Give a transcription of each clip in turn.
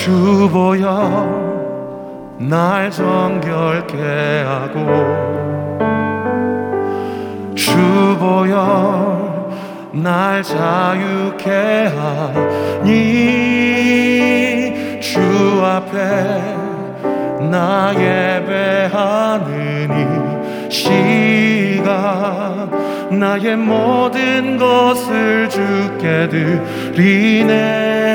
주보여 날 정결케 하고 주보여 날 자유케 하니 주 앞에 나 예배하는 이 시간 나의 모든 것을 주께 드리네.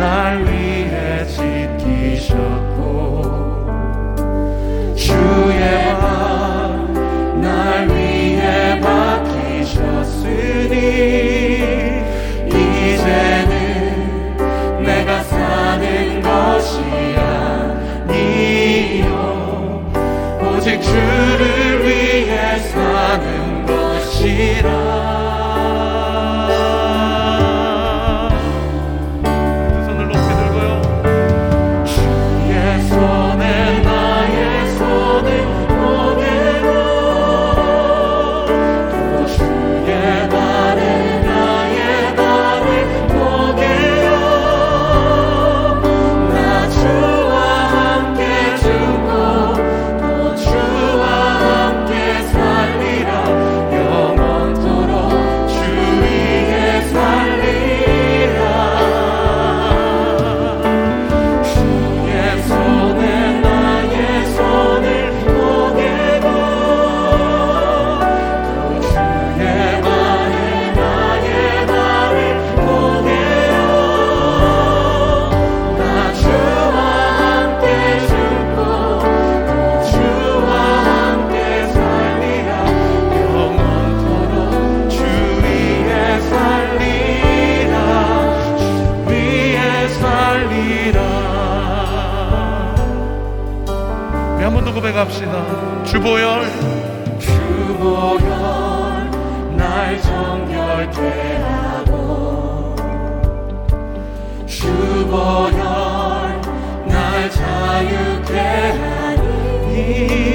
날 위해 지키셨고 주보혈 날 자유케 하니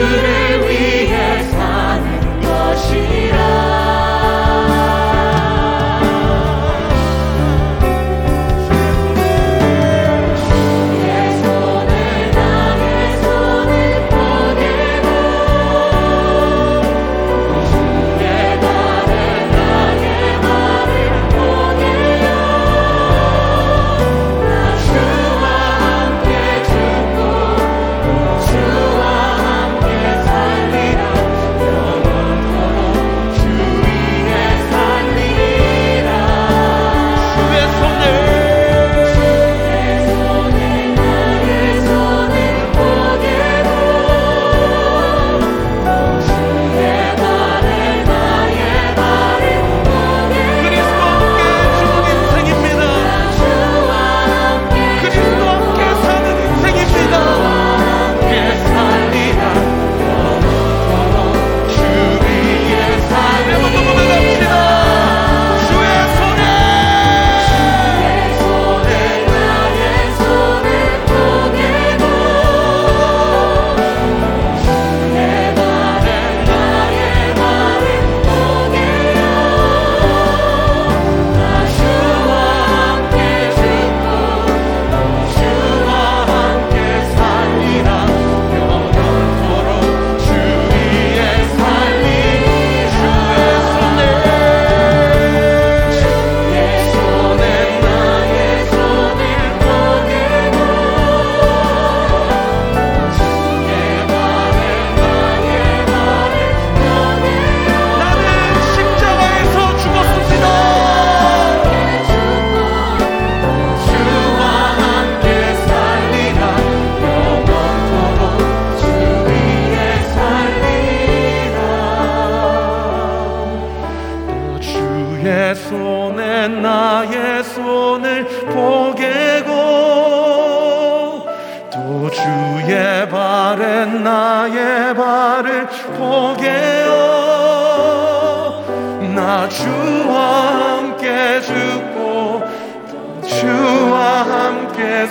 Spirit.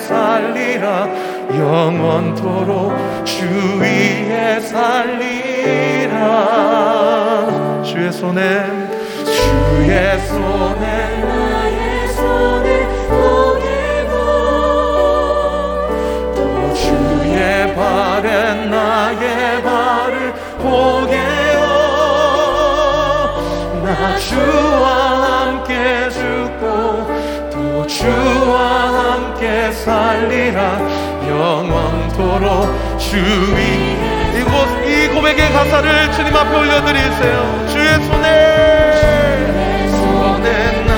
살리라. 영원토록 주위에 살리라. 주의 손에 주의 손에. 나의 손을 보내고 또 주의 발에 나의 발을 보게요 나 주와 함께 살리라. 영원토록 주위 이곳 이 고백의 가사를 주님 앞에 올려드리세요. 주의 손에 손에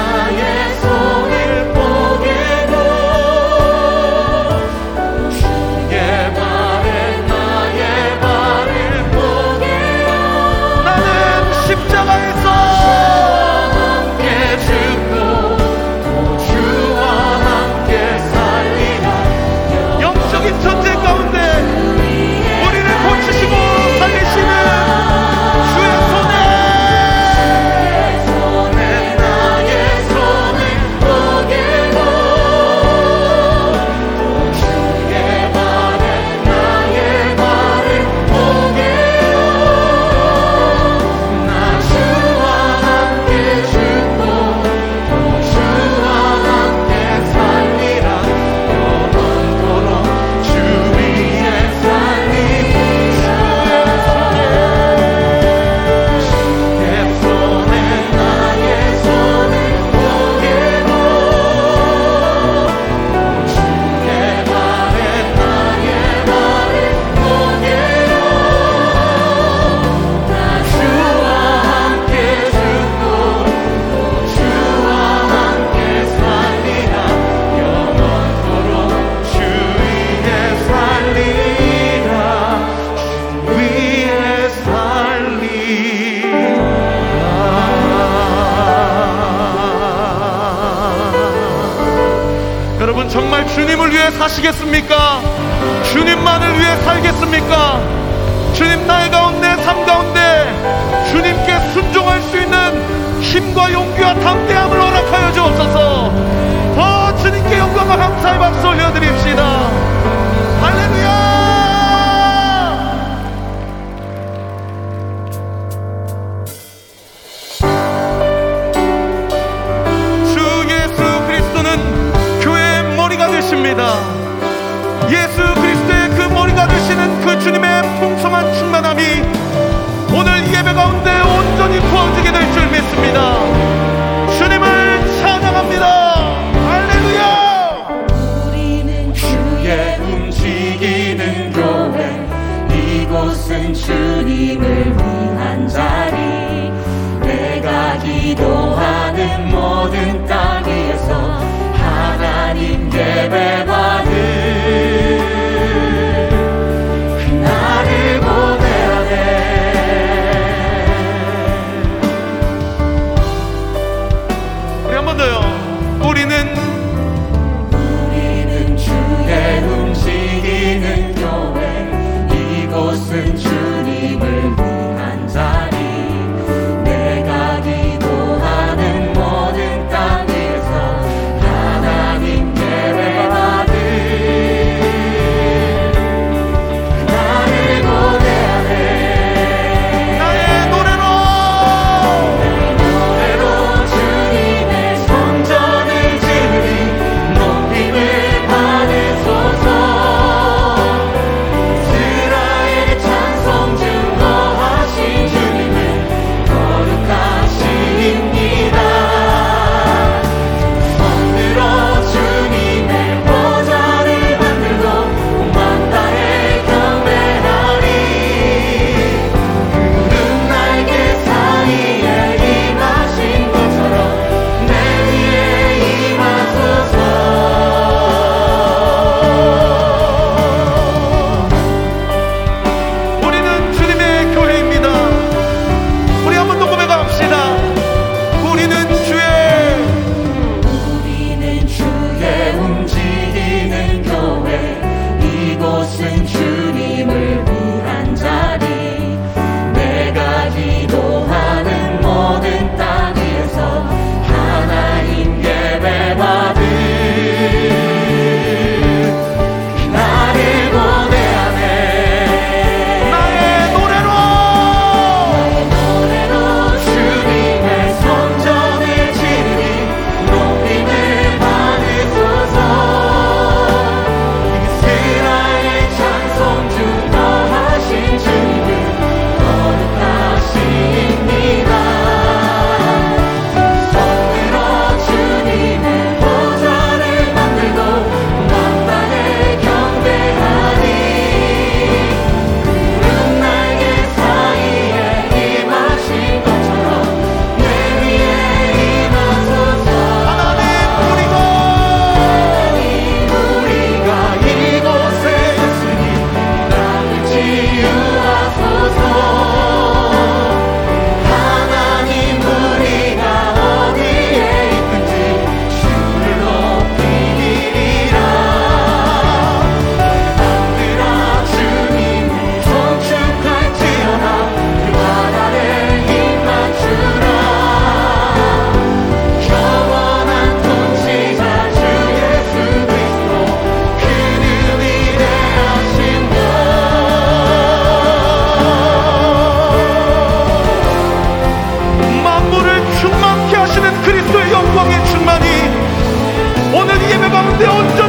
힘과 용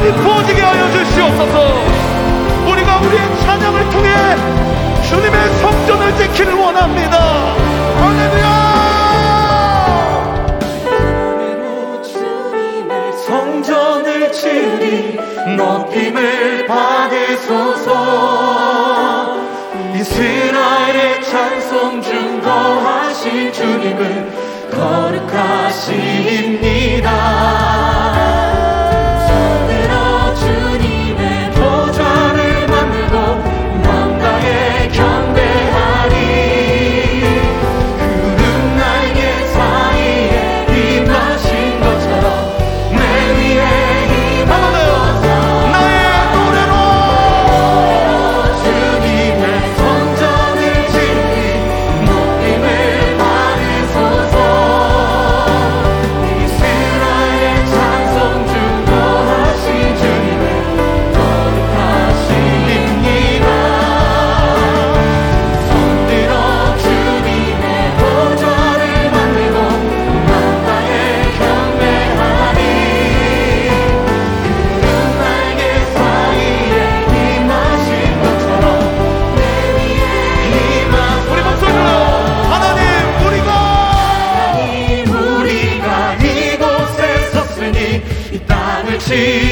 끝까지 부어지게 하여 주시옵소서. 우리가 우리의 찬양을 통해 주님의 성전을 지키를 원합니다. 할렐루야! 성전을 지리 높임을 받으소서. 이스라엘의 찬송 증거하신 주님을 거룩하십니다. see.